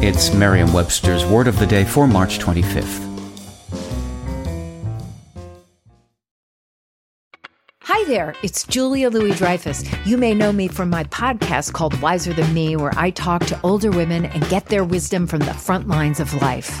It's Merriam Webster's Word of the Day for March 25th. Hi there, it's Julia Louis Dreyfus. You may know me from my podcast called Wiser Than Me, where I talk to older women and get their wisdom from the front lines of life.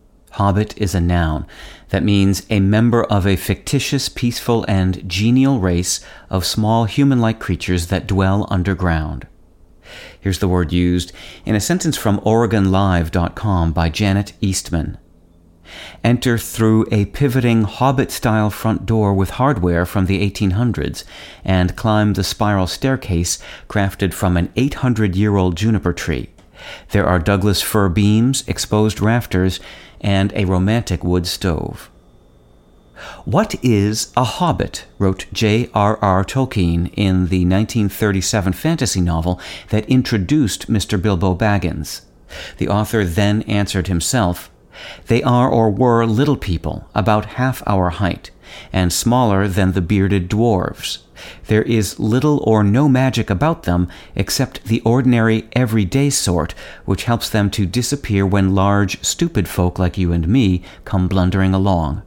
Hobbit is a noun that means a member of a fictitious, peaceful, and genial race of small human like creatures that dwell underground. Here's the word used in a sentence from OregonLive.com by Janet Eastman. Enter through a pivoting hobbit style front door with hardware from the 1800s and climb the spiral staircase crafted from an 800 year old juniper tree. There are Douglas fir beams, exposed rafters, and a romantic wood stove. What is a hobbit? wrote J.R.R. Tolkien in the 1937 fantasy novel that introduced Mr. Bilbo Baggins. The author then answered himself they are or were little people, about half our height, and smaller than the bearded dwarves. There is little or no magic about them except the ordinary everyday sort, which helps them to disappear when large, stupid folk like you and me come blundering along.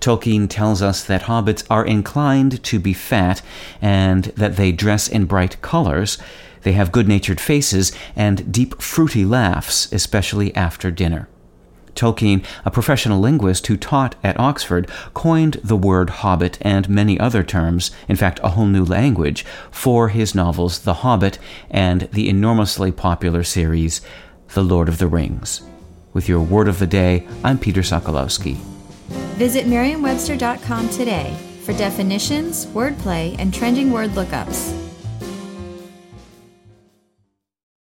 Tolkien tells us that hobbits are inclined to be fat and that they dress in bright colors. They have good natured faces and deep, fruity laughs, especially after dinner. Tolkien, a professional linguist who taught at Oxford, coined the word hobbit and many other terms, in fact, a whole new language, for his novels The Hobbit and the enormously popular series The Lord of the Rings. With your word of the day, I'm Peter Sokolowski. Visit Merriam-Webster.com today for definitions, wordplay, and trending word lookups.